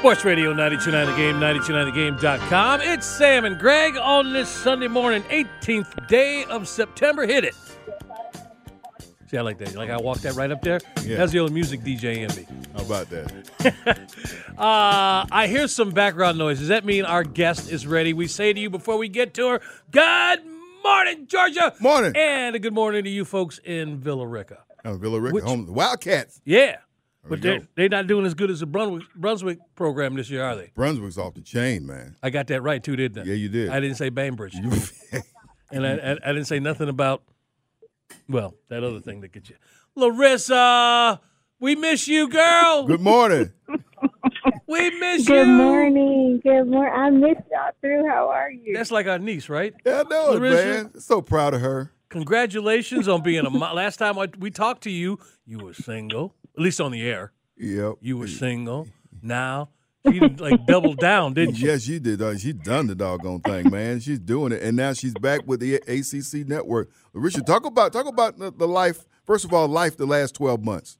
Sports Radio 929 The Game, 929thegame.com. It's Sam and Greg on this Sunday morning, 18th day of September. Hit it. See, I like that. Like I walked that right up there. Yeah. That's the old music DJ in me. How about that? Uh, I hear some background noise. Does that mean our guest is ready? We say to you before we get to her, good morning, Georgia. Morning. And a good morning to you folks in Villa Rica. Oh, Villa Rica, home the Wildcats. Yeah. We But they're, they're not doing as good as the Brunswick, Brunswick program this year, are they? Brunswick's off the chain, man. I got that right too, didn't I? Yeah, you did. I didn't say Bainbridge. and I, I, I didn't say nothing about, well, that other thing that gets you. Lericia, we miss you, girl. Good morning. We miss Good you. Good morning. Good morning. I miss y'all through. How are you? That's like our niece, right? Yeah, I know Lericia? man. So proud of her. Congratulations on being a mom. Last time I, we talked to you, you were single, at least on the air. Yep. You were single. Now, she like doubled down, didn't she? Yes, she did. Uh, She's done the doggone thing, man. She's doing it, and now she's back with the ACC network. Richard, talk about talk about the, the life. First of all, life the last twelve months.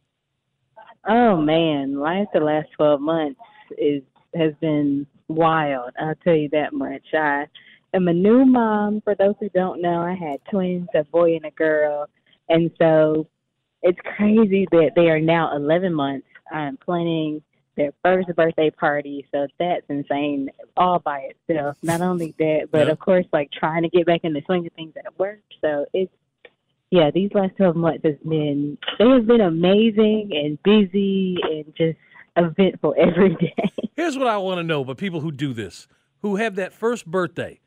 oh man, life the last twelve months is has been wild. I'll tell you that much. I am a new mom. For those who don't know, I had twins, a boy and a girl, and so it's crazy that they are now eleven months. I'm planning their first birthday party, so that's insane all by itself. Not only that, but Yeah. of course, like trying to get back in the swing of things at work. So it's yeah, these last 12 months has been they have been amazing and busy and just eventful every day. Here's what I want to know about people who do this, who have that first birthday.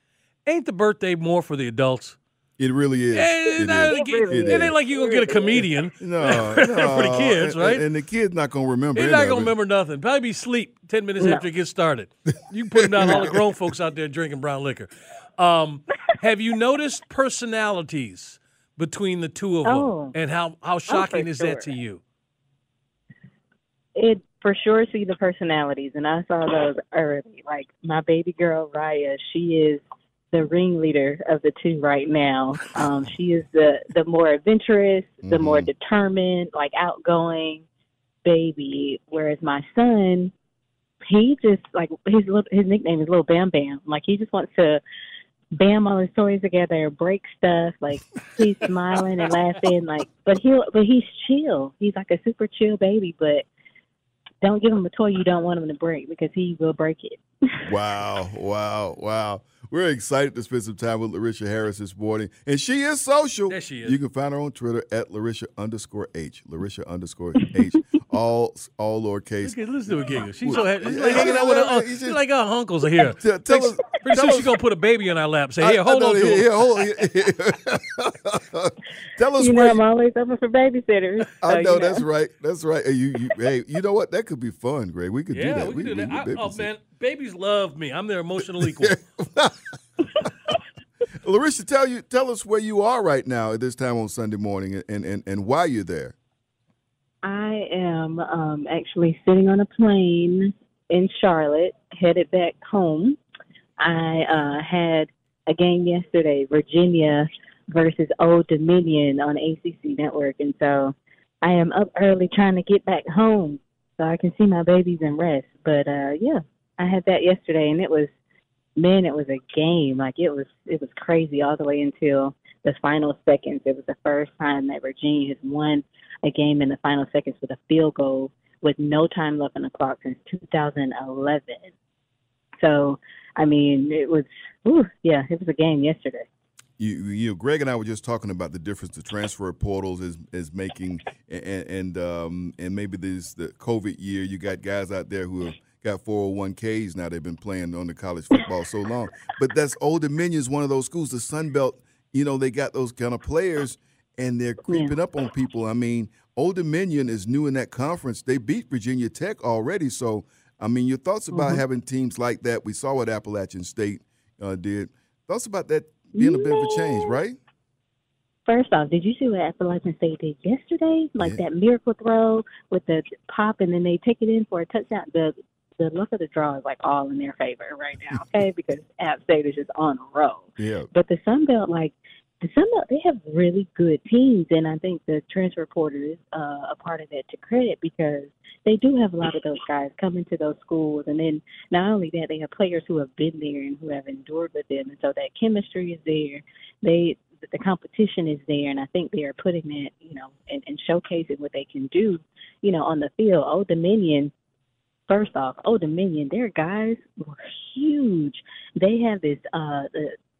Ain't the birthday more for the adults? It really is. Eh, It not is. like- really it is. ain't like you gonna get a comedian. No, for the kids, right? And, the kid's not gonna remember. He's any not gonna remember nothing. Probably be sleep ten minutes after it gets started. You can put him down. All the grown folks out there drinking brown liquor. Um, have you noticed personalities between the two of them, Oh. and how how shocking is that to you? It for sure see the personalities and I saw those early. Like my baby girl Raya, she is the ringleader of the two right now. Um, she is the the more adventurous, the more determined, like outgoing baby. Whereas my son, he just like his little, his nickname is Little Bam Bam. Like he just wants to bam all his toys together, break stuff. Like he's smiling and laughing. Like, but he'll but he's chill. He's like a super chill baby. But don't give him a toy you don't want him to break because he will break it. Wow, wow, wow. We're excited to spend some time with Lericia Harris this morning. And she is social. There she is. You can find her on Twitter at Lericia underscore H. Lericia underscore H. all all lowercase. Look at listen to her giggle. She's so happy. She's like hanging out with her. yeah, un- She's like our uncles are here. Tell- tell Pretty soon she's gonna put a baby in our lap. Say, here, hold on to here, hold Tell us You know, where I'm always open for babysitters. I so, know you that's right. That's right. Hey, you, you, hey, you know what? That could be fun, Greg. We could do that. we can do that. we I, oh man, babies love me. I'm their emotional equal. Lericia, tell you, tell us where you are right now at this time on Sunday morning, and and and why you're there. I am um, actually sitting on a plane in Charlotte, headed back home. I uh, had a game yesterday, Virginia versus Old Dominion on ACC Network, and so I am up early trying to get back home so I can see my babies and rest. But uh, yeah, I had that yesterday, and it was man, it was a game. Like it was, it was crazy all the way until the final seconds. It was the first time that Virginia has won a game in the final seconds with a field goal with no time left on the clock since 2011. So, I mean, it was, whew, yeah, it was a game yesterday. You, you know, Greg and I were just talking about the difference the transfer portals is is making, and and um, and maybe this the COVID year. You got guys out there who have got 401ks now. They've been playing on the college football so long, but that's Old Dominion is one of those schools. The Sun Belt, you know, they got those kind of players, and they're creeping yeah. up on people. I mean, Old Dominion is new in that conference. They beat Virginia Tech already, so I mean, your thoughts about mm-hmm. having teams like that? We saw what Appalachian State uh, did. Thoughts about that being a bit of a change, right? First off, did you see what Appalachian State did yesterday? Like yeah. that miracle throw with the pop, and then they take it in for a touchdown. The the look of the draw is like all in their favor right now, okay? because App State is just on a roll. Yeah. But the Sun Belt, like Sun Belt, they have really good teams, and I think the transfer portal is uh, a part of that to credit because they do have a lot of those guys coming to those schools, and then not only that, they have players who have been there and who have endured with them, and so that chemistry is there. They the competition is there, and I think they are putting that, you know, and, and showcasing what they can do, you know, on the field. Old Dominion, first off, Old Dominion, their guys were huge. They have this uh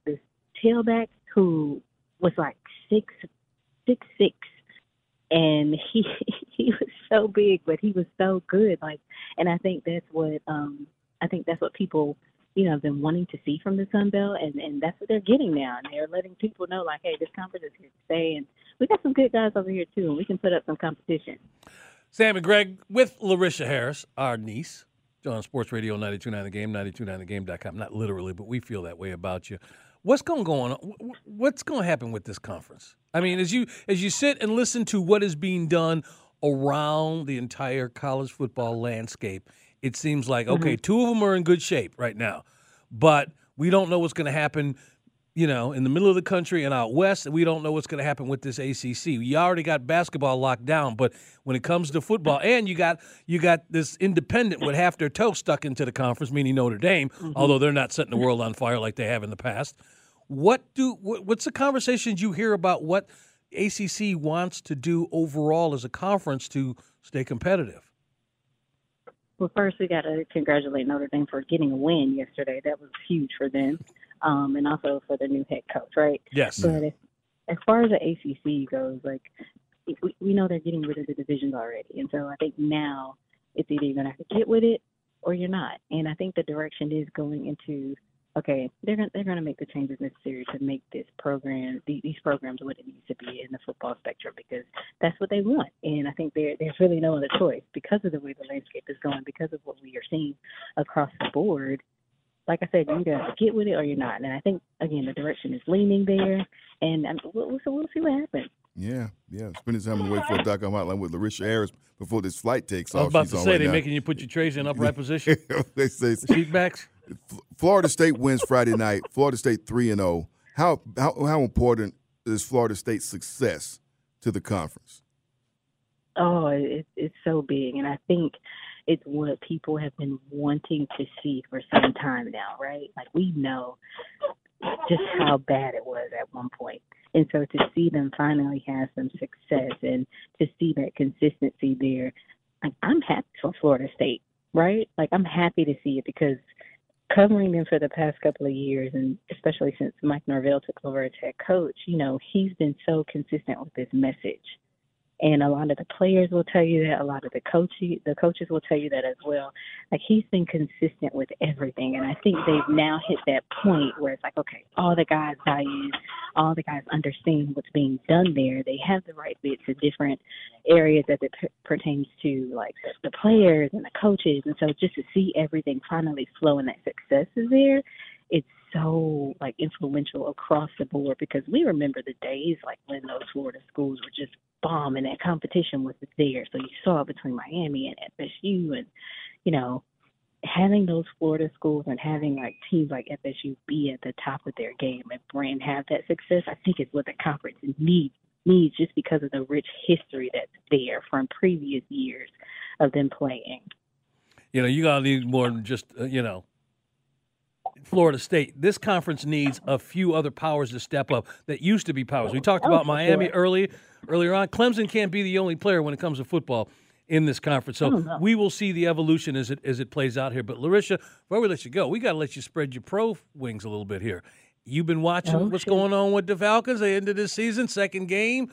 this tailback who was like six six six and he he was so big, but he was so good. Like, and I think that's what um I think that's what people you know have been wanting to see from the Sun Belt, and and that's what they're getting now. And they're letting people know like, hey, this conference is here to stay, and we got some good guys over here too, and we can put up some competition. Sam and Greg with Lericia Harris, our niece. on Sports Radio 929 The Game, 929thegame.com. Not literally, but we feel that way about you. What's going on? What's going to happen with this conference? I mean, as you as you sit and listen to what is being done around the entire college football landscape, it seems like okay, mm-hmm. two of them are in good shape right now, but we don't know what's going to happen. You know, in the middle of the country and out west, we don't know what's going to happen with this ACC. You already got basketball locked down, but when it comes to football, and you got you got this independent with half their toe stuck into the conference, meaning Notre Dame, mm-hmm. although they're not setting the world on fire like they have in the past. What do what, what's the conversations you hear about what ACC wants to do overall as a conference to stay competitive? Well, first we got to congratulate Notre Dame for getting a win yesterday. That was huge for them, um, and also for their new head coach, right? Yes. But as, as far as the ACC goes, like we, we know they're getting rid of the divisions already, and so I think now it's either you're gonna have to get with it or you're not. And I think the direction is going into okay, they're gonna they're gonna make the changes necessary to make this program these programs what it needs to be in the football spectrum because that's what they want. And I think there there's really no other choice because of the way the landscape is going, because of what we are seeing across the board. Like I said, you either get with it or you're not. And I think again the direction is leaning there, and um, we'll, so we'll see what happens. Yeah, yeah. Spending time in the wakeford.com hotline with Lericia Harris before this flight takes off. I was about She's to say they're right making you put your trays in upright position. they say seat backs. Florida State wins Friday night. Florida State three and zero. Oh. How how how important is Florida State's success to the conference? Oh, it, it's so big, and I think it's what people have been wanting to see for some time now, right? Like we know just how bad it was at one point. And so to see them finally have some success and to see that consistency there, like I'm happy for Florida State, right? Like I'm happy to see it because covering them for the past couple of years, and especially since Mike Norvell took over as head coach, you know, he's been so consistent with this message and a lot of the players will tell you that. A lot of the coaches, the coaches will tell you that as well. Like he's been consistent with everything, and I think they've now hit that point where it's like, okay, all the guys buy in, all the guys understand what's being done there. They have the right bits of different areas as it p- pertains to like the players and the coaches, and so just to see everything finally flow and that success is there, it's so like influential across the board because we remember the days like when those Florida schools were just bomb and that competition was there. So you saw it between Miami and FSU and you know having those Florida schools and having like teams like FSU be at the top of their game and brand have that success, I think is what the conference needs needs just because of the rich history that's there from previous years of them playing. You know, you gotta need more than just uh, you know Florida State. This conference needs a few other powers to step up that used to be powers. We talked about Miami early earlier on. Clemson can't be the only player when it comes to football. in this conference. So Oh, we will see the evolution as it as it plays out here. But Lericia, before we let you go, we got to let you spread your pro wings a little bit here. You've been watching Oh, what's shoot. going on with the Falcons. They ended this season, second game,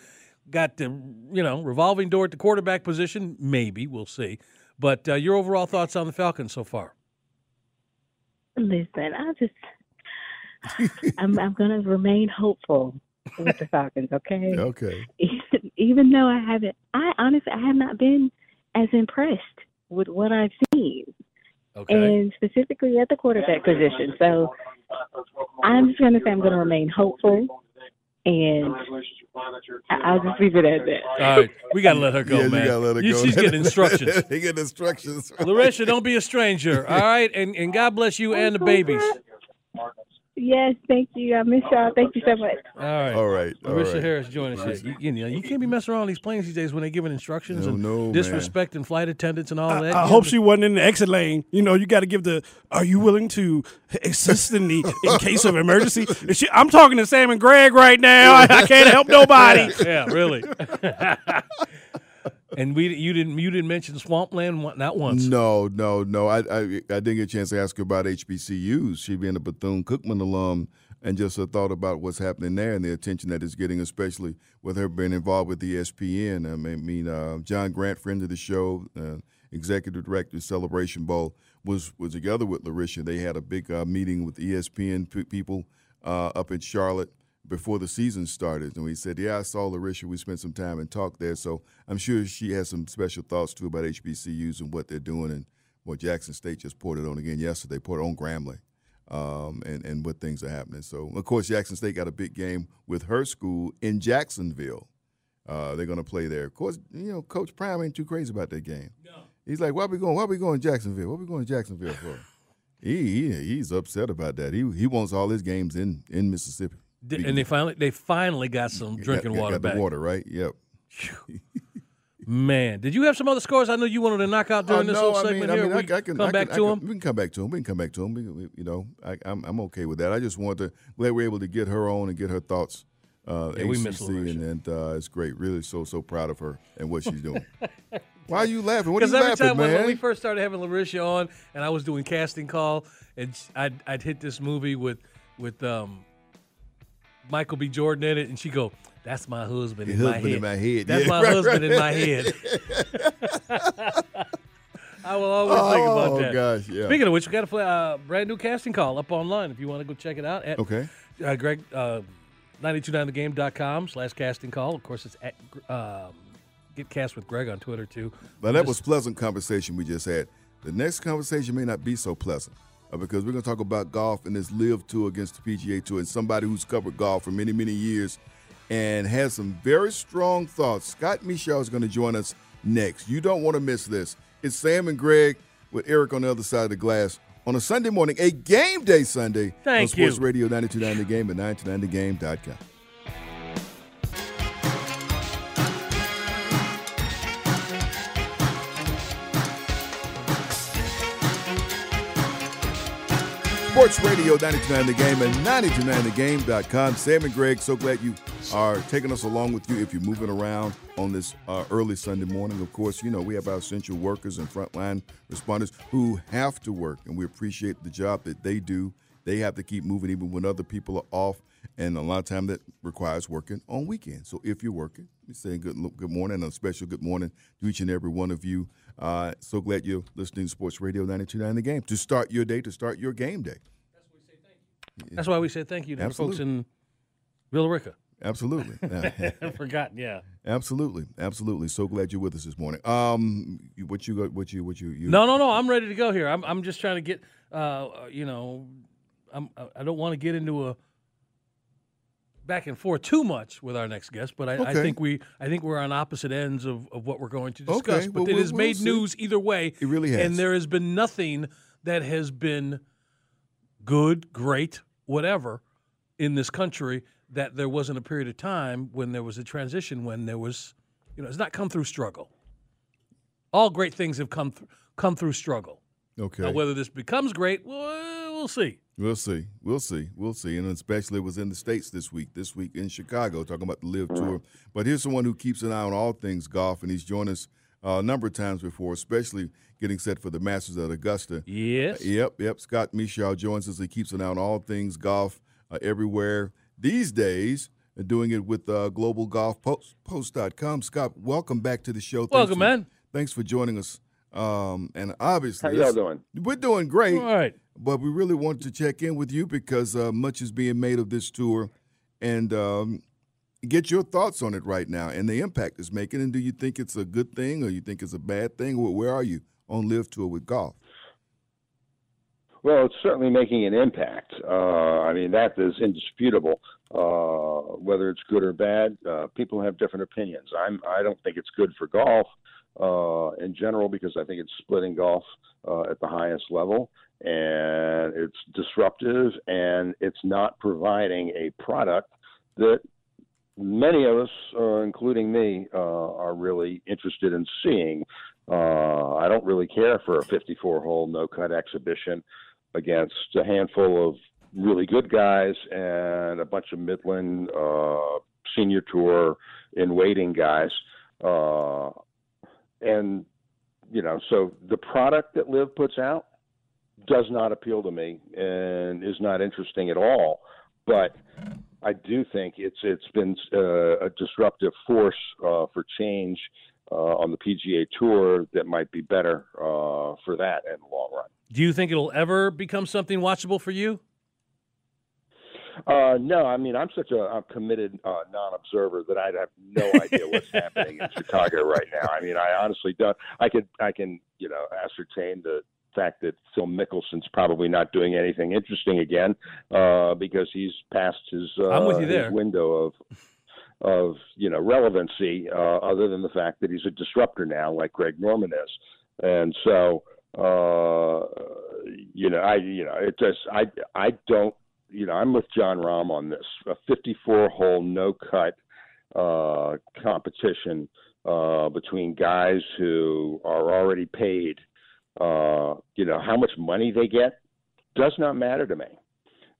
got the you know revolving door at the quarterback position. Maybe we'll see. But uh, your overall thoughts on the Falcons so far? Listen, I just, I'm, I'm going to remain hopeful with the Falcons, okay? Okay. Even, even though I haven't, I honestly, I have not been as impressed with what I've seen, Okay. and specifically at the quarterback position. So I'm just going to say I'm going to remain hopeful, and I- I'll just leave it at that. All right, we got to let her go, yeah, man. you gotta let her You- go. She's getting instructions. they get instructions. Lericia, don't be a stranger. All right, and and God bless you and the babies. Yes, thank you. I miss y'all. Thank you so much. All right. All right. All Lericia right. Harris joining us. You, you, know, you can't be messing around on these planes these days when they're giving instructions No, and no, man. disrespecting flight attendants and all that. I, I hope she wasn't in the exit lane. You know, you got to give the. Are you willing to assist in the in case of emergency? And she, I'm talking to Sam and Greg right now. I, I can't help nobody. yeah, really. and we, you didn't, you didn't mention swampland not once. No, no, no. I, I I didn't get a chance to ask her about HBCUs. She being a Bethune Cookman alum, and just a thought about what's happening there and the attention that it's getting, especially with her being involved with ESPN. I mean, uh, John Grant, friend of the show, uh, executive director of Celebration Bowl, was was together with Lericia. They had a big uh, meeting with ESPN people uh, up in Charlotte before the season started. And we said, Yeah, I saw Lericia. We spent some time and talked there. So I'm sure she has some special thoughts too about HBCUs and what they're doing. And what Jackson State just poured it on again yesterday, poured it on Grambling. Um, and, and what things are happening. So, of course, Jackson State got a big game with her school in Jacksonville. Uh, they're going to play there. Of course, you know, Coach Prime ain't too crazy about that game. No. He's like, why are we going? Why are we going to Jacksonville? What are we going to Jacksonville for? he, he he's upset about that. He he wants all his games in in Mississippi. D- and they finally, they finally got some drinking got, got- water got back. Water, right? Yep. Man, did you have some other scores? I know you wanted to knock out during Oh, this no, whole I segment mean, here. I mean, we I, I can come I back can, to I him. We can come back to him. We can come back to him. We, we, you know, I, I'm I'm okay with that. I just want to glad we're able to get her on and get her thoughts. Uh, Yeah, we miss ACC, Lericia. and, and uh, it's great. Really, so so proud of her and what she's doing. Why are you laughing? What are Because you every laughing, time when, man? when we first started having Lericia on, and I was doing casting call, and I'd, I'd hit this movie with with um, Michael B. Jordan in it, and she go, "That's my husband, in, my husband head. in my head. That's Yeah, my right, husband right, in my head." I will always think about oh that. gosh, yeah. Speaking of which, we got a play, uh, brand new casting call up online if you want to go check it out at okay. uh, Greg, uh, 929thegame.com slash casting call. Of course, it's at um, Get Cast with Greg on Twitter, too. Now that was pleasant conversation we just had. The next conversation may not be so pleasant uh, because we're going to talk about golf and this LIV tour against the PGA Tour and somebody who's covered golf for many, many years and has some very strong thoughts. Scott Michaux is going to join us next. You don't want to miss this. It's Sam and Greg with Eric on the other side of the glass on a Sunday morning, a game day Sunday Thank on Sports you. Radio 929 The Game and 929thegame.com. Sports Radio 929 The Game and 929thegame.com. Sam and Greg, so glad you are taking us along with you if you're moving around on this uh, early Sunday morning. Of course, you know, we have our essential workers and frontline responders who have to work, and we appreciate the job that they do. They have to keep moving even when other people are off, and a lot of time that requires working on weekends. So if you're working, we say good good morning and a special good morning to each and every one of you. Uh, so glad you're listening to Sports Radio 929 The Game to start your day, to start your game day. That's why we say thank you to Absolutely. the folks in Villa Rica. Absolutely. I've forgotten, yeah. Absolutely, absolutely. So glad you're with us this morning. Um, what you got? What you? What you? you No, no, no. I'm ready to go here. I'm, I'm just trying to get, uh, you know, I'm, I don't want to get into a back and forth too much with our next guest, but I, I think we, I think we're on opposite ends of, of what we're going to discuss. Okay, but well, it we'll- has we'll made news either way. It really has. and there has been nothing that has been good, great, whatever in this country that there wasn't a period of time when there was a transition when there was, you know, it's not come through struggle. All great things have come th- come through struggle. Okay. Now, whether this becomes great, well, we'll see. We'll see. We'll see. We'll see. And especially it was in the States this week, this week in Chicago, talking about the LIV Tour. But here's someone who keeps an eye on all things golf, and he's joined us uh, a number of times before, especially getting set for the Masters at Augusta. Yes. Yep, yep. Scott Michaux joins us. He keeps an eye on all things golf uh, everywhere these days. and Doing it with uh, globalgolfpost.com. Scott, welcome back to the show. Thanks Welcome, for- man. Thanks for joining us. Um, and obviously, How y'all doing? We're doing great. All right. But we really wanted to check in with you because uh, much is being made of this tour, and um, get your thoughts on it right now and the impact it's making. And do you think it's a good thing or you think it's a bad thing? Where, where are you on LIV Tour with golf? Well, it's certainly making an impact. Uh, I mean, that is indisputable. Uh, whether it's good or bad, uh, people have different opinions. I'm, I don't think it's good for golf uh, in general because I think it's splitting golf uh, at the highest level, and it's disruptive, and it's not providing a product that many of us, uh, including me, uh, are really interested in seeing. Uh, I don't really care for a 54 hole no cut exhibition against a handful of really good guys and a bunch of Midland uh, senior tour in waiting guys. And, you know, so the product that LIV puts out does not appeal to me and is not interesting at all. But I do think it's it's been uh, a disruptive force uh, for change uh, on the PGA Tour that might be better uh, for that in the long run. Do you think it'll ever become something watchable for you? Uh, no, I mean I'm such a, committed uh, non-observer that I'd have no idea what's happening in Chicago right now. I mean, I honestly don't. I could, I can, you know, ascertain the fact that Phil Mickelson's probably not doing anything interesting again uh, because he's past his, uh, I'm with you his window of of you know relevancy. Uh, other than the fact that he's a disruptor now, like Greg Norman is, and so uh, you know, I you know, it just I I don't you know, I'm with Jon Rahm on this. A 54 hole no cut uh, competition uh, between guys who are already paid. Uh, you know, how much money they get does not matter to me.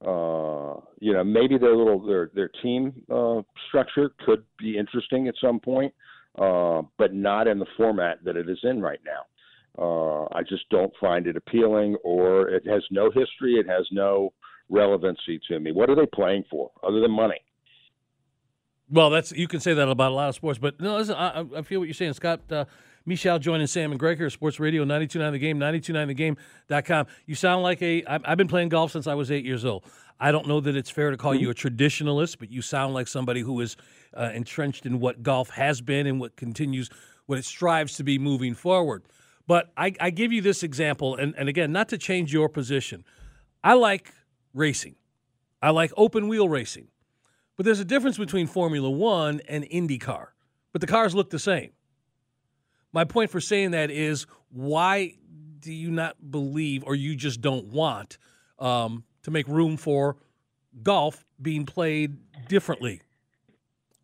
Uh, you know, maybe their little their their team uh, structure could be interesting at some point, uh, but not in the format that it is in right now. Uh, I just don't find it appealing, or it has no history. It has no relevancy to me. What are they playing for other than money? Well, that's you can say that about a lot of sports, but no, listen, I, I- feel what you're saying, Scott. Uh, Michaux joining Sam and Greg here, Sports Radio 929 The Game, 929thegame.com. You sound like a. I've I've been playing golf since I was eight years old. I don't know that it's fair to call you a traditionalist, but you sound like somebody who is uh, entrenched in what golf has been and what continues, what it strives to be moving forward. But I, I give you this example, and, and again, not to change your position. I like racing. I like open wheel racing. But there's a difference between Formula One and IndyCar. But the cars look the same. My point for saying that is why do you not believe or you just don't want um, to make room for golf being played differently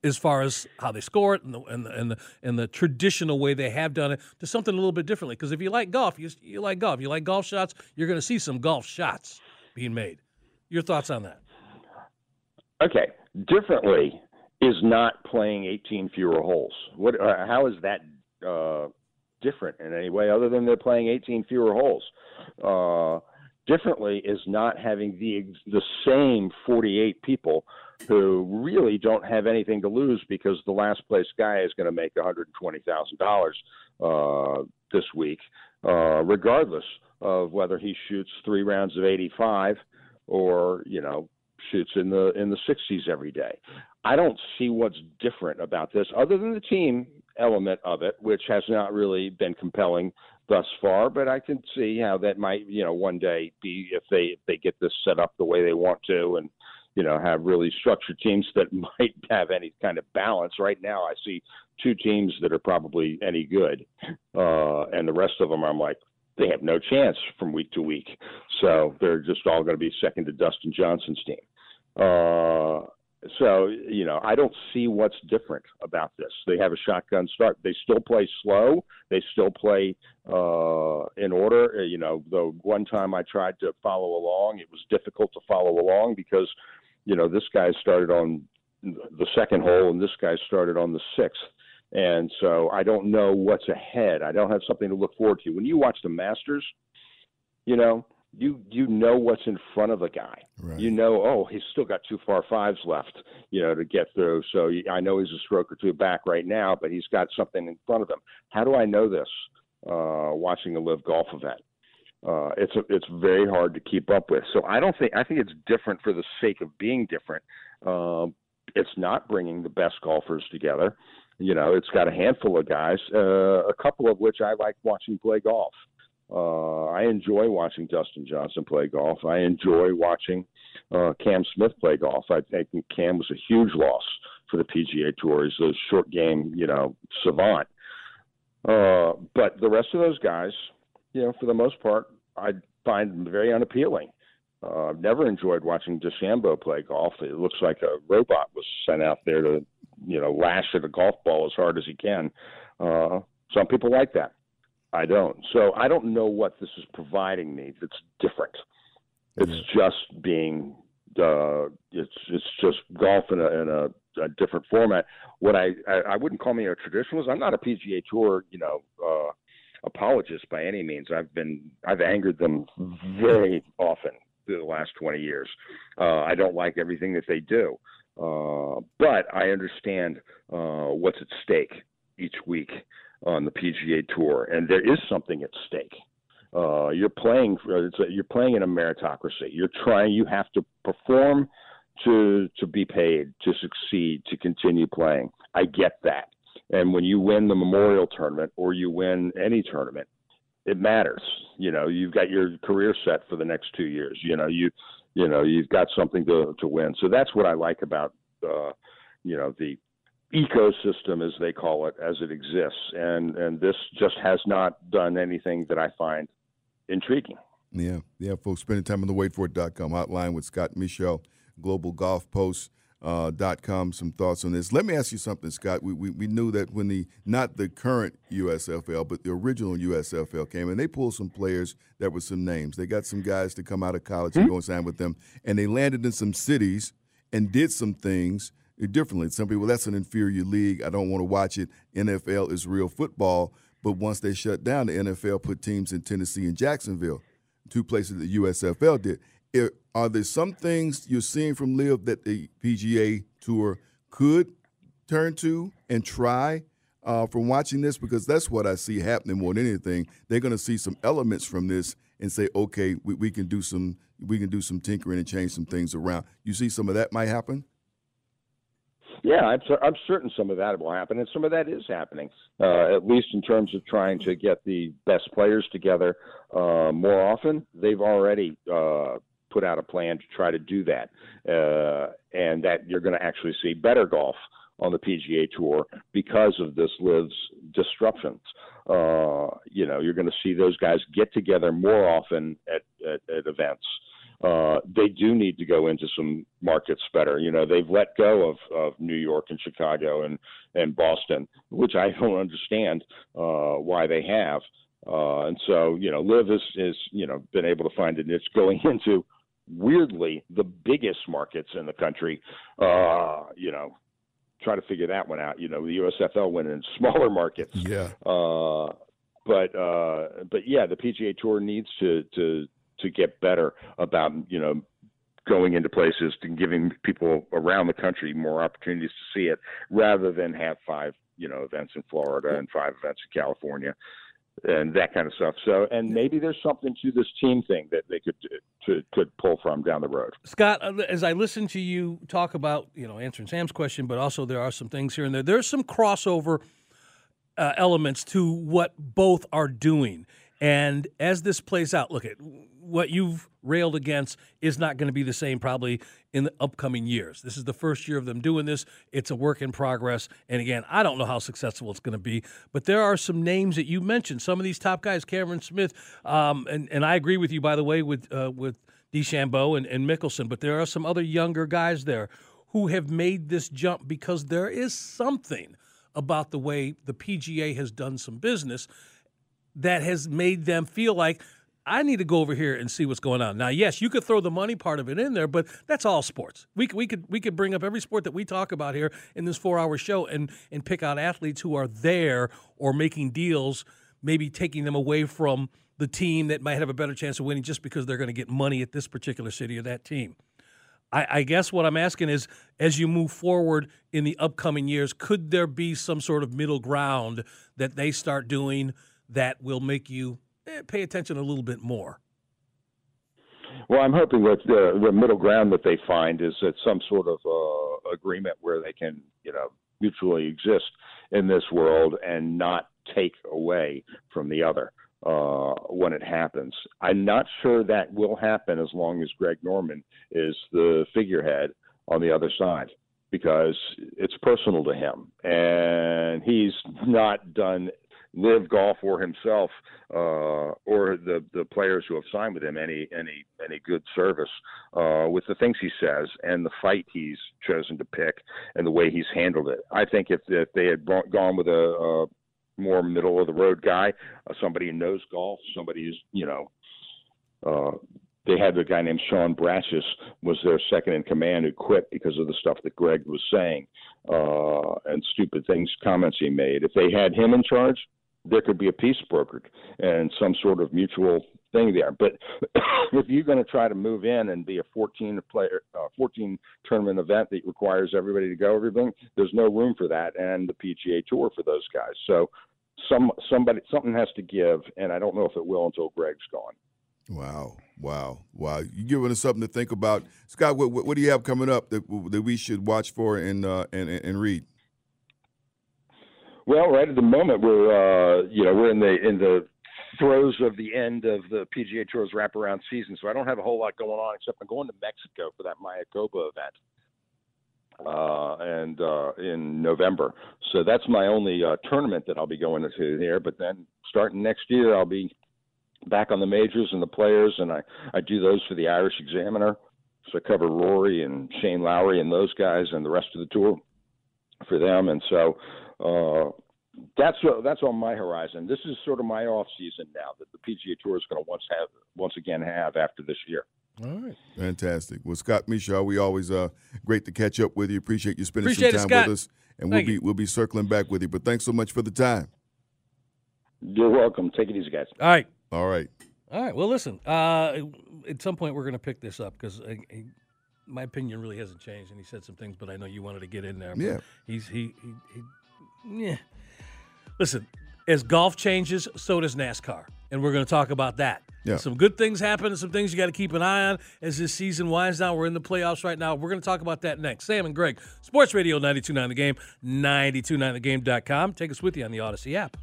as far as how they score it and the, and the, and the, and the traditional way they have done it to something a little bit differently? Because if you like golf, you, you like golf. You like golf shots, you're going to see some golf shots being made. Your thoughts on that? Okay, differently is not playing 18 fewer holes. What? Uh, how is that uh, different in any way other than they're playing 18 fewer holes? Uh, differently is not having the the same 48 people who really don't have anything to lose because the last place guy is going to make $120,000 uh, this week, uh, regardless of whether he shoots three rounds of 85 or you know shoots in the in the 60s every day. I don't see what's different about this other than the team element of it, which has not really been compelling thus far. But I can see how that might, you know, one day be if they if they get this set up the way they want to, and you know, have really structured teams that might have any kind of balance. Right now, I see two teams that are probably any good, uh, and the rest of them, I'm like, they have no chance from week to week. So they're just all going to be second to Dustin Johnson's team. Uh, so you know, I don't see what's different about this. They have a shotgun start. They still play slow. They still play uh, in order. You know, the one time I tried to follow along, it was difficult to follow along because, you know, this guy started on the second hole and this guy started on the sixth, And so I don't know what's ahead. I don't have something to look forward to. When you watch the Masters, you know, you you know what's in front of a guy. Right. You know, oh, he's still got two par fives left, you know, to get through. So I know he's a stroke or two back right now, but he's got something in front of him. How do I know this? Uh, watching a LIV golf event, uh, it's a, it's very hard to keep up with. So I don't think I think it's different for the sake of being different. Um, it's not bringing the best golfers together. You know, it's got a handful of guys, uh, a couple of which I like watching play golf. Uh, I enjoy watching Dustin Johnson play golf. I enjoy watching uh, Cam Smith play golf. I think Cam was a huge loss for the PGA Tour. He's a short game, you know, savant. Uh, but the rest of those guys, you know, for the most part, I find very unappealing. Uh, I've never enjoyed watching DeChambeau play golf. It looks like a robot was sent out there to, you know, lash at a golf ball as hard as he can. Uh, some people like that. I don't. So I don't know what this is providing me that's different. It's just being uh, it's it's just golf in a, in a, a different format. What I, I I wouldn't call me a traditionalist. I'm not a PGA Tour, you know, uh, apologist by any means. I've been I've angered them very often through the last 20 years. Uh, I don't like everything that they do, uh, but I understand uh, what's at stake each week on the PGA Tour, and there is something at stake. Uh, you're playing. It's a, you're playing in a meritocracy. You're trying. You have to perform to to be paid, to succeed, to continue playing. I get that. And when you win the Memorial Tournament or you win any tournament, it matters. You know, you've got your career set for the next two years. You know, you you know you've got something to to win. So that's what I like about uh, you know the ecosystem as they call it as it exists and and this just has not done anything that i find intriguing Yeah, yeah, folks. Spending time on the waitforit.com hotline with Scott Michaux, Global Golf Post. Uh, dot com some thoughts on this. Let me ask you something, Scott. We, we we knew that when the not the current USFL but the original USFL came, and they pulled some players that were some names. They got some guys to come out of college and go and sign with them, and they landed in some cities and did some things differently. Some people that's an inferior league. I don't want to watch it. NFL is real football. But once they shut down, the NFL put teams in Tennessee and Jacksonville, two places the USFL did. If, are there some things you're seeing from LIV that the PGA Tour could turn to and try uh, from watching this? Because that's what I see happening more than anything. They're going to see some elements from this and say, okay, we, we can do some we can do some tinkering and change some things around. You see some of that might happen. Yeah, I'm, I'm certain some of that will happen, and some of that is happening, uh, at least in terms of trying to get the best players together uh, more often. They've already uh, put out a plan to try to do that, uh, and that you're going to actually see better golf on the PGA Tour because of this LIV's disruptions. Uh, you know, you're going to see those guys get together more often at, at, at events uh, they do need to go into some markets better. You know, they've let go of, of New York and Chicago and, and Boston, which I don't understand uh, why they have. Uh, and so, you know, LIV is, is, you know, been able to find a niche going into weirdly the biggest markets in the country. Uh, you know, try to figure that one out. You know, the USFL went in smaller markets. Yeah. Uh, but uh, but yeah, the PGA Tour needs to to to get better about you know going into places and giving people around the country more opportunities to see it rather than have five you know events in Florida and five events in California and that kind of stuff. So, and maybe there's something to this team thing that they could to, could pull from down the road. Scott, uh, as I listen to you talk about, you know, answering Sam's question, but also there are some things here and there. There's some crossover uh, elements to what both are doing, and as this plays out, look at what you've railed against is not going to be the same probably in the upcoming years. This is the first year of them doing this. It's a work in progress. And again, I don't know how successful it's going to be, but there are some names that you mentioned. Some of these top guys, Cameron Smith, um, and and I agree with you by the way with uh, with DeChambeau and, and Mickelson, but there are some other younger guys there who have made this jump because there is something about the way the PGA has done some business that has made them feel like I need to go over here and see what's going on. Now, yes, you could throw the money part of it in there, but that's all sports. We, we could we could bring up every sport that we talk about here in this four hour show and and pick out athletes who are there or making deals, maybe taking them away from the team that might have a better chance of winning just because they're going to get money at this particular city or that team. I, I, guess what I'm asking is, as you move forward in the upcoming years, could there be some sort of middle ground that they start doing that will make you eh, pay attention a little bit more? Well, I'm hoping that the, the middle ground that they find is that some sort of uh, agreement where they can, you know, mutually exist in this world and not take away from the other uh, when it happens. I'm not sure that will happen as long as Greg Norman is the figurehead on the other side because it's personal to him and he's not done LIV golf or himself uh, or the the players who have signed with him any any any good service uh, with the things he says and the fight he's chosen to pick and the way he's handled it. I think if if they had gone with a, a more middle of the road guy, uh, somebody who knows golf, somebody who's you know. Uh, they had a guy named Sean Bratches was their second in command who quit because of the stuff that Greg was saying uh, and stupid things, comments he made. If they had him in charge, there could be a peace brokered and some sort of mutual thing there. But if you're going to try to move in and be a 14 player, uh, 14 tournament event that requires everybody to go, everything, there's no room for that, and the PGA Tour for those guys. So some somebody something has to give, and I don't know if it will until Greg's gone. Wow, wow, wow! You're giving us something to think about, Scott. What, what, do you have coming up that that we should watch for and uh, and and read? Well, right at the moment we're uh, you know we're in the in the throes of the end of the PGA Tour's wraparound season, so I don't have a whole lot going on except I'm going to Mexico for that Mayakoba event uh, and uh, in November. So that's my only uh, tournament that I'll be going to here. But then starting next year, I'll be back on the majors and the players, and I I do those for the Irish Examiner. So I cover Rory and Shane Lowry and those guys and the rest of the tour for them, and so uh, that's uh, that's on my horizon. This is sort of my off season now that the PGA Tour is going to once have once again have after this year. All right, fantastic. Well, Scott Michaux, we always uh great to catch up with you. Appreciate you spending Appreciate some time it, with us, and Thank we'll you. be we'll be circling back with you. But thanks so much for the time. You're welcome. Take it easy, guys. All right. All right. All right. Well, listen. Uh, at some point, we're going to pick this up because my opinion really hasn't changed, and he said some things, but I know you wanted to get in there. Yeah. He's he he. he yeah. Listen, as golf changes, so does NASCAR, and we're going to talk about that. Yeah. Some good things happen, and some things you got to keep an eye on as this season winds down. We're in the playoffs right now. We're going to talk about that next. Sam and Greg, Sports Radio 92.9 The Game, 929thegame.com. Take us with you on the Audacy app.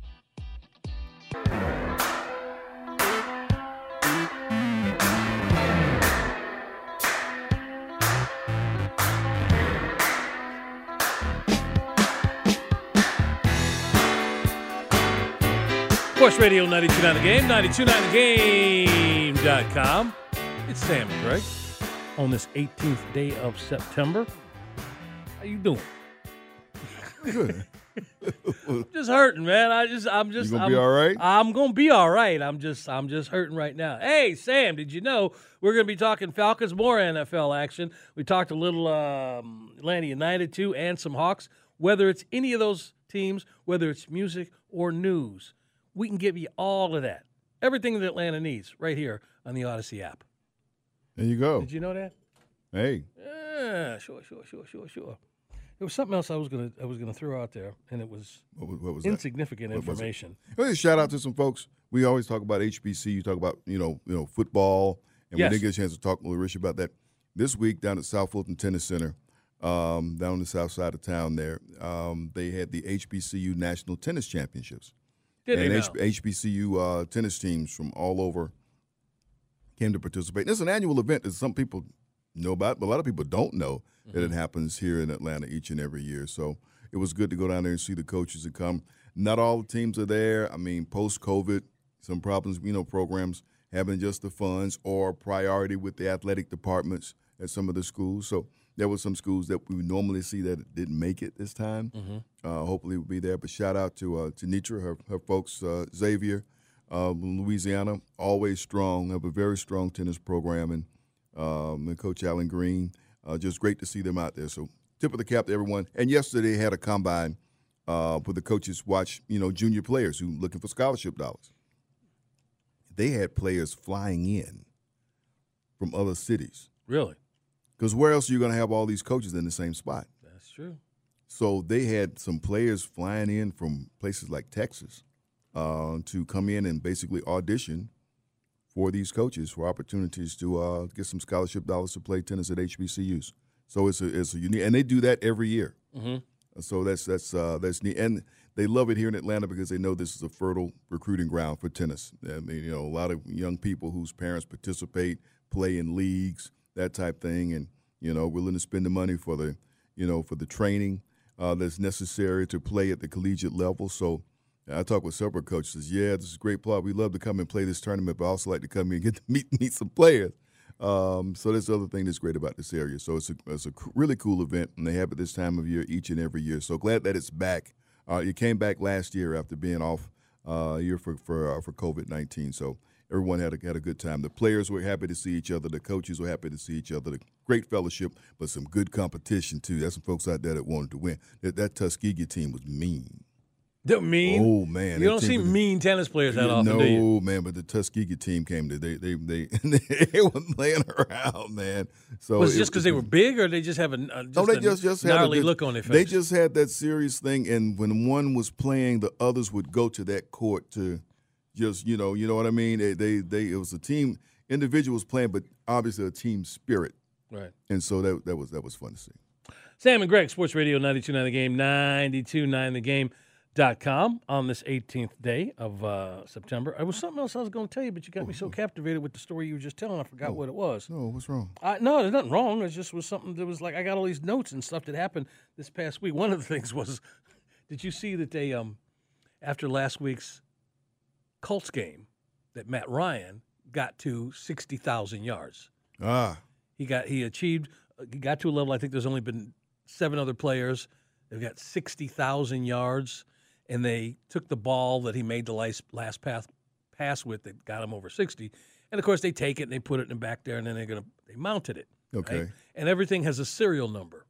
Sports Radio 929 The Game, 929thegame.com. It's Sam and Greg on this 18th day of September. How you doing? Good. Just hurting, man. I just I'm just You gonna I'm, be all right? I'm gonna be all right. I'm just I'm just hurting right now. Hey Sam, did you know we're gonna be talking Falcons more NFL action? We talked a little um, Atlanta United too, and some Hawks. Whether it's any of those teams, whether it's music or news, we can give you all of that. Everything that Atlanta needs right here on the Audacy app. There you go. Did you know that? Hey, Yeah, sure, sure, sure, sure, sure. There was something else I was gonna I was gonna throw out there, and it was what, was- what was insignificant What was information. Well, just shout out to some folks. We always talk about HBC. You talk about you know you know football, and Yes. we didn't get a chance to talk with Rich about that this week down at South Fulton Tennis Center, um, down on the south side of town. There, um, they had the HBCU National Tennis Championships, Did and? H- HBCU uh, tennis teams from all over came to participate. And it's an annual event that some people know about, but a lot of people don't know that Mm-hmm. it happens here in Atlanta each and every year. So it was good to go down there and see the coaches that come. Not all the teams are there. I mean, post COVID, some problems, you know, programs having just the funds or priority with the athletic departments at some of the schools. So there were some schools that we normally see that didn't make it this time. Uh, hopefully, we'll be there. But shout out to uh, to Nitra, her, her folks, uh, Xavier, Um, Louisiana, always strong, have a very strong tennis program, and, um, and Coach Allen Green, uh, just great to see them out there. So tip of the cap to everyone. And yesterday had a combine uh, where the coaches watch, you know, junior players who looking for scholarship dollars. They had players flying in from other cities. Really? Because where else are you going to have all these coaches in the same spot? That's true. So they had some players flying in from places like Texas uh, to come in and basically audition for these coaches for opportunities to uh, get some scholarship dollars to play tennis at HBCUs. So it's a it's a unique, and they do that every year. Mm-hmm. So that's that's uh, that's neat, and they love it here in Atlanta because they know this is a fertile recruiting ground for tennis. I mean, you know, a lot of young people whose parents participate, play in leagues, that type thing, and you know, willing to spend the money for the, you know, for the training uh, that's necessary to play at the collegiate level. So. I talk with several coaches. Yeah, this is a great plot. We love to come and play this tournament, but I also like to come here and get to meet meet some players. Um, so that's the other thing that's great about this area. So it's a, it's a really cool event, and they have it this time of year each and every year. So glad that it's back. Uh, it came back last year after being off uh, year for for uh, for COVID nineteen. So everyone had a had a good time. The players were happy to see each other. The coaches were happy to see each other. The great fellowship, but some good competition too. There's some folks out there that wanted to win. That, that Tuskegee team was mean. They're mean. Oh man, you don't see mean tennis players that often, no, do you? man, but the Tuskegee team came to they they they they were playing around, man. So Was it just because they were big, or they just have a uh, just no, they a just just had a gnarly look on their face? They just had that serious thing, and when one was playing, the others would go to that court to just you know you know what I mean. They they, they it was a team individuals playing, but obviously a team spirit, right. and so that that was that was fun to see. Sam and Greg, Sports Radio 929 The Game, 929thegame.com on this 18th day of uh, September. It was something else I was going to tell you, but you got me so captivated with the story you were just telling, I forgot what it was. No, what's wrong? I, no, there's nothing wrong. It just was something that was like I got all these notes and stuff that happened this past week. One of the things was, did you see that they um after last week's Colts game that Matt Ryan got to sixty thousand yards. Ah, He got he achieved he got to a level I think there's only been seven other players. They've got sixty thousand yards, and they took the ball that he made the last last pass pass with that got him over sixty. And of course, they take it and they put it in the back there, and then they're gonna they mounted it. right? okay. And everything has a serial number.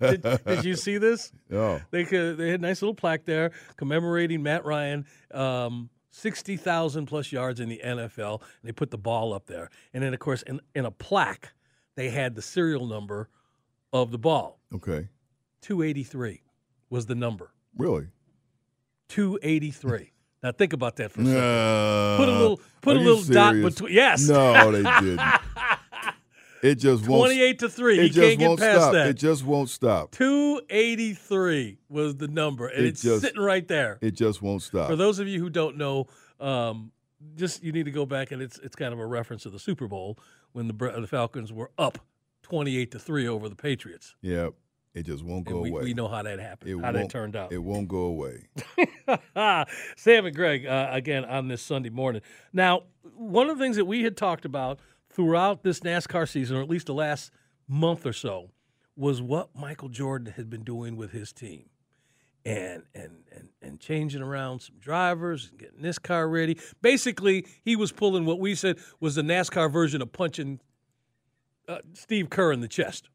Did, did you see this? Oh, They could, they had a nice little plaque there commemorating Matt Ryan, um, sixty thousand plus yards in the NFL. And they put the ball up there, and then of course in, in a plaque they had the serial number of the ball. okay. Two eighty three was the number. Really? Two eighty three. now think about that for a second. No. Put a little put a little dot between. Yes. No, they didn't. It just won't. Twenty eight to three. It He just can't get past stop. that. It just won't stop. 283 was the number, and It it's just- sitting right there. It just won't stop. For those of you who don't know, um, just you need to go back and it's it's kind of a reference to the Super Bowl when the the Falcons were up 28 to three over the Patriots. yeah, it just won't go we, away. we know how that happened, It how that turned out. It won't go away. Sam and Greg uh, again on this Sunday morning. Now, one of the things that we had talked about throughout this NASCAR season, or at least the last month or so, was what Michael Jordan had been doing with his team. And, and and and changing around some drivers and getting this car ready. Basically, he was pulling what we said was the NASCAR version of punching uh, Steve Kerr in the chest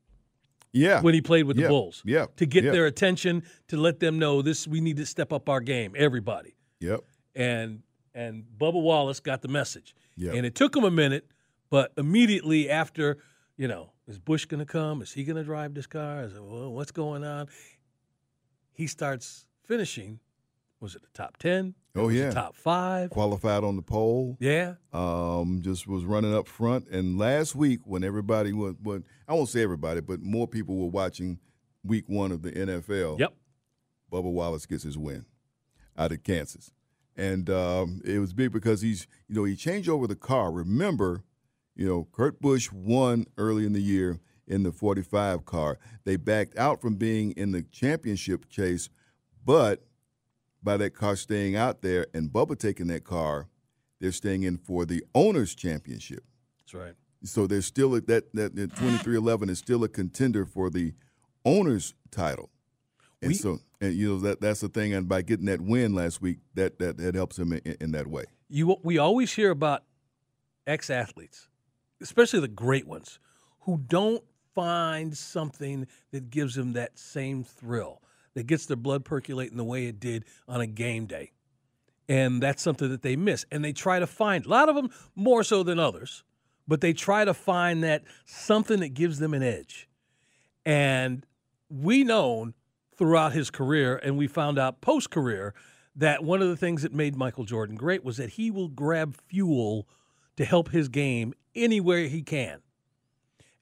Yeah. when he played with Yeah, the Bulls. yeah, To get yeah. their attention, to let them know this we need to step up our game, everybody. Yep. And and Bubba Wallace got the message. Yeah. And it took him a minute, but immediately after, you know, is Busch going to come? Is he going to drive this car? Is it, well, what's going on? He starts finishing. Was it the top ten? Oh yeah. top five. Qualified on the pole. Yeah. Um, just was running up front. And last week, when everybody was, when, I won't say everybody, but more people were watching week one of the NFL. Yep. Bubba Wallace gets his win out of Kansas. And um, it was big because he's, you know, he changed over the car. Remember, you know, Kurt Busch won early in the year in the 45 car. They backed out from being in the championship chase, but by that car staying out there and Bubba taking that car, they're staying in for the owners' championship. That's right. So there's still a, that that, that 2311 is still a contender for the owners' title. And We- so, and you know that that's the thing. And by getting that win last week, that that, that helps him in, in that way. You we always hear about ex athletes, especially the great ones, who don't find something that gives them that same thrill that gets their blood percolating the way it did on a game day. And that's something that they miss. And they try to find a lot of them more so than others, but they try to find that something that gives them an edge. And we known throughout his career, and we found out post career that one of the things that made Michael Jordan great was that he will grab fuel to help his game anywhere he can.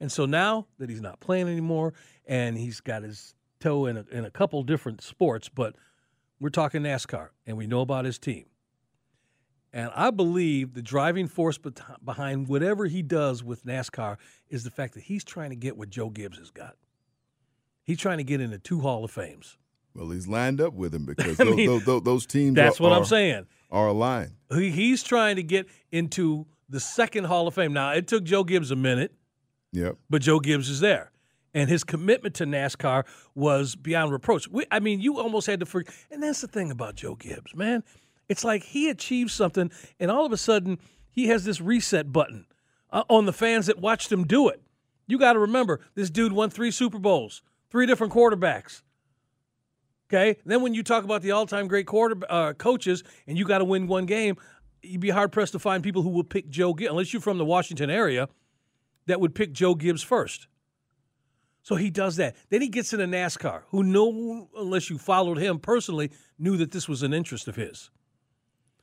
And so now that he's not playing anymore and he's got his toe in a, in a couple different sports, but we're talking NASCAR and we know about his team. And I believe the driving force behind whatever he does with NASCAR is the fact that he's trying to get what Joe Gibbs has got. He's trying to get into two Hall of Fames. Well, he's lined up with him because I those, mean, those, those, teams. That's are, what I'm are- saying. Are aligned. He, he's trying to get into the second Hall of Fame. Now, it took Joe Gibbs a minute, Yep. but Joe Gibbs is there. And his commitment to NASCAR was beyond reproach. We, I mean, you almost had to forget. And that's the thing about Joe Gibbs, man. It's like he achieved something, and all of a sudden, he has this reset button uh, on the fans that watched him do it. You got to remember, this dude won three Super Bowls, three different quarterbacks. Okay. Then when you talk about the all-time great quarter uh, coaches, and you got to win one game, you'd be hard pressed to find people who will pick Joe Gibbs, unless you're from the Washington area, that would pick Joe Gibbs first. So he does that. Then he gets into NASCAR, who know, unless you followed him personally, knew that this was an interest of his.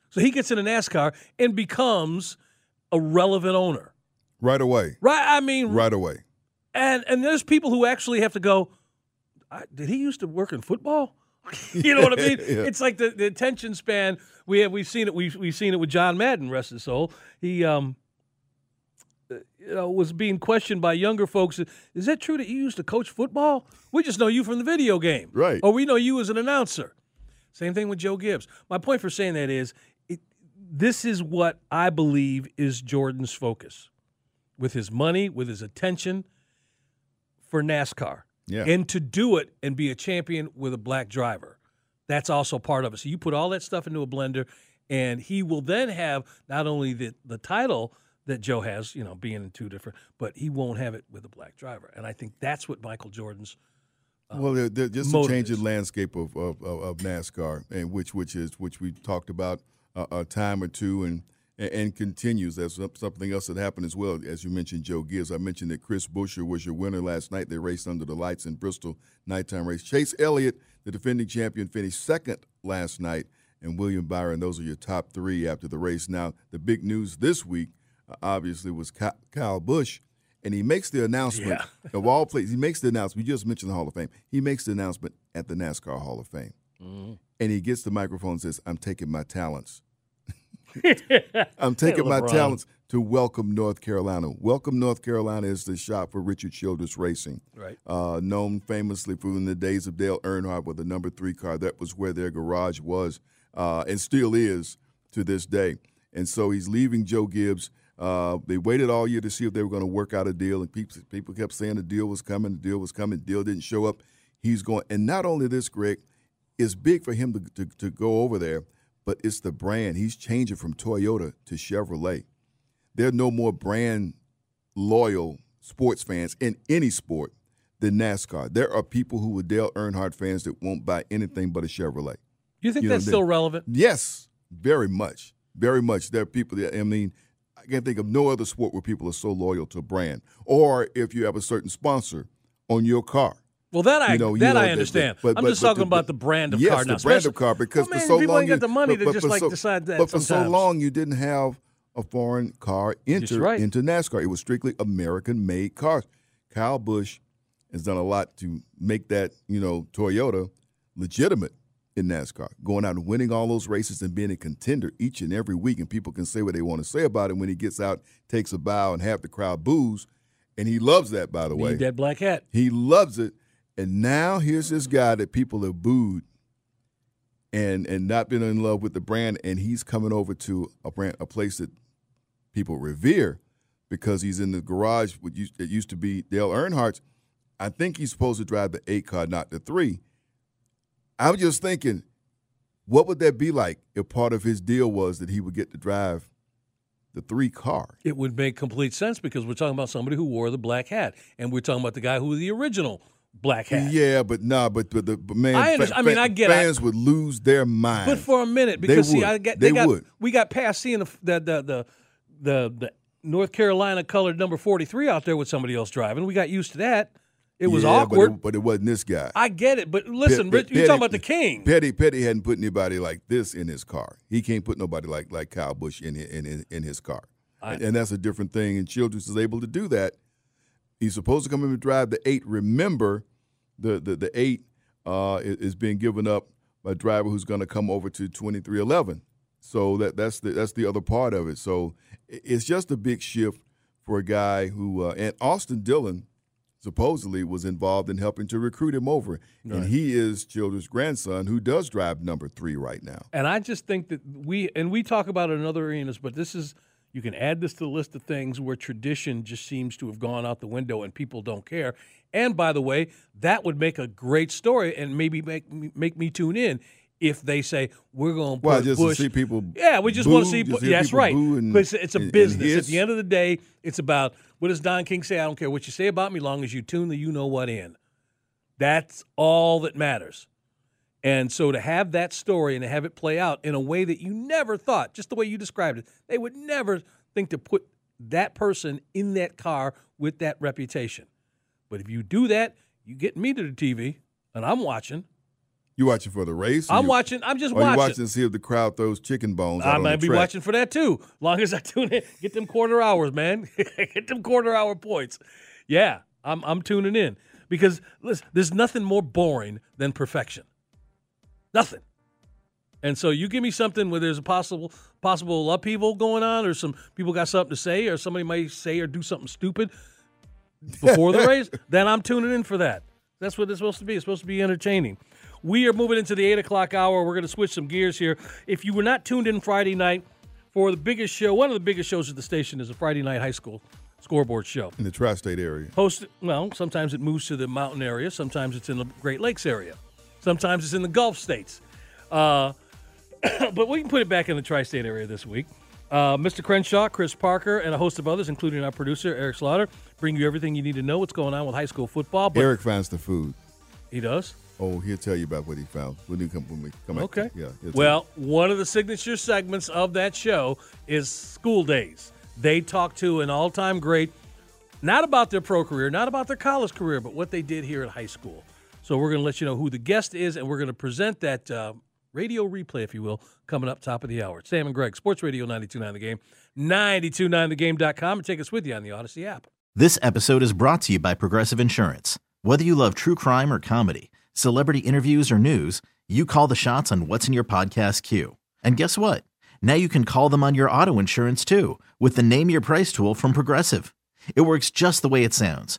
So he gets into NASCAR and becomes a relevant owner. Right away. Right? I mean, Right away. and and there's people who actually have to go. I, did he used to work in football? you know what I mean? Yeah. It's like the, the attention span. We have we've seen it. We've we've seen it with John Madden, rest his soul. He um, uh, you know, was being questioned by younger folks. Is that true that you used to coach football? We just know you from the video game, Right. Or we know you as an announcer. Same thing with Joe Gibbs. My point for saying that is, it, this is what I believe is Jordan's focus, with his money, with his attention for NASCAR. Yeah. And to do it and be a champion with a black driver. That's also part of it. So you put all that stuff into a blender, and he will then have not only the, the title that Joe has, you know, being in two different, but he won't have it with a black driver. And I think that's what Michael Jordan's uh, well, they're, they're just a motive change is. in landscape of, of, of, of NASCAR, and which which is which we talked about a, a time or two, and and, and continues. That's something else that happened as well. As you mentioned, Joe Gibbs. I mentioned that Chris Buescher was your winner last night. They raced under the lights in Bristol nighttime race. Chase Elliott, the defending champion, finished second last night, and William Byron. Those are your top three after the race. Now, the big news this week, uh, obviously, was Kyle Busch. And he makes the announcement Yeah. of all places. He makes the announcement. We just mentioned the Hall of Fame. He makes the announcement at the NASCAR Hall of Fame, Mm-hmm. and he gets the microphone and says, "I'm taking my talents. I'm taking my talents to welcome North Carolina. Welcome North Carolina is the shop for Richard Childress Racing, Right. uh, known famously for in the days of Dale Earnhardt with the number three car. That was where their garage was, uh, and still is to this day. And so he's leaving Joe Gibbs. Uh, they waited all year to see if they were going to work out a deal, and people, people kept saying the deal was coming, the deal was coming, the deal didn't show up. He's going, and not only this, Greg, it's big for him to, to, to go over there, but it's the brand. He's changing from Toyota to Chevrolet. There are no more brand loyal sports fans in any sport than NASCAR. There are people who are Dale Earnhardt fans that won't buy anything but a Chevrolet. You think You know, that's still relevant? Yes, very much, very much. There are people that I mean, I can't think of no other sport where people are so loyal to a brand. Or if you have a certain sponsor on your car. Well, that I You know, you that know, I understand. but- I'm but- just but talking about the brand of yes, car now. the brand of car because oh, well, man, for so people long ain't got you- the money to just like so- decide that. But for so long, you didn't have a foreign car enter right. into NASCAR. It was strictly American-made cars. Kyle Busch has done a lot to make that you know Toyota legitimate in NASCAR, going out and winning all those races and being a contender each and every week. And people can say what they want to say about it. When he gets out, takes a bow, and half the crowd boos, and he loves that. By the way, Need that black hat. he loves it. And now here's this guy that people have booed and and not been in love with the brand, and he's coming over to a brand, a place that people revere because he's in the garage that used to be Dale Earnhardt's. I think he's supposed to drive the eight car, not the three. I'm just thinking, what would that be like if part of his deal was that he would get to drive the three car? It would make complete sense because we're talking about somebody who wore the black hat, and we're talking about the guy who was the original black hat. Yeah, but nah, but but, the, but man, I fa- I mean, fa- I get it. fans would lose their mind. But for a minute, because see, would. I got They they, got would. we got past seeing the the the the, the, the North Carolina colored number forty three out there with somebody else driving. We got used to that. It was Yeah, but awkward. it- but it, wasn't this guy. I get it, but listen, Pe- Rich, Pe- you're talking about the king. Petty Petty hadn't put anybody like this in his car. He can't put nobody like like Kyle Busch in in in, in his car, I- and, and that's a different thing. And Childress is able to do that. He's supposed to come in and drive the eight. Remember, the the, the eight uh, is, being given up by a driver who's going to come over to twenty three eleven. So that that's the that's the other part of it. So it's just a big shift for a guy who uh, and Austin Dillon supposedly was involved in helping to recruit him over, and he is Childress' grandson who does drive number three right now. And I just think that we and we talk about it in other arenas, but this is you can add this to the list of things where tradition just seems to have gone out the window and people don't care. And by the way, that would make a great story and maybe make me, make me tune in if they say we're going to put Well, just Busch. to see people. Yeah, we just want to see. just yeah, that's right. and- Because it's a and- and business. At the end of the day, it's about what does Don King say? I don't care what you say about me, long as you tune the you know what in. That's all that matters. And so to have that story and to have it play out in a way that you never thought, just the way you described it, they would never think to put that person in that car with that reputation. But if you do that, you get me to the TV and I'm watching. You watching for the race? I'm you- watching. I'm just Or you watching. watching to see if the crowd throws chicken bones? I might be track? watching for that too. Long as I tune in, get them quarter hours, man. get them quarter hour points. Yeah, I'm I'm tuning in because listen, there's nothing more boring than perfection. Nothing. And so you give me something where there's a possible possible upheaval going on, or some people got something to say, or somebody might say or do something stupid before the race, then I'm tuning in for that. That's what it's supposed to be. It's supposed to be entertaining. We are moving into the eight o'clock hour. We're going to switch some gears here. If you were not tuned in Friday night for the biggest show, one of the biggest shows at the station is a Friday night high school scoreboard show. in the tri-state area. Hosted, well, sometimes it moves to the mountain area, sometimes it's in the Great Lakes area, sometimes it's in the Gulf states. Uh, but we can put it back in the tri state area this week. Uh, Mr. Crenshaw, Chris Parker, and a host of others, including our producer, Eric Slaughter, bring you everything you need to know what's going on with high school football. But Eric finds the food. he does. Oh, he'll tell you about what he found when he come when we come. back. Okay. Yeah. Well, one of the signature segments of that show is school days. They talk to an all-time great, not about their pro career, not about their college career, but what they did here at high school. So we're going to let you know who the guest is, and we're going to present that uh, radio replay, if you will, coming up top of the hour. Sam and Greg, Sports Radio 92.9 The Game, 92.9thegame.com, and take us with you on the Audacy app. This episode is brought to you by Progressive Insurance. Whether you love true crime or comedy, celebrity interviews or news, you call the shots on what's in your podcast queue. And guess what? Now you can call them on your auto insurance too with the Name Your Price tool from Progressive. It works just the way it sounds.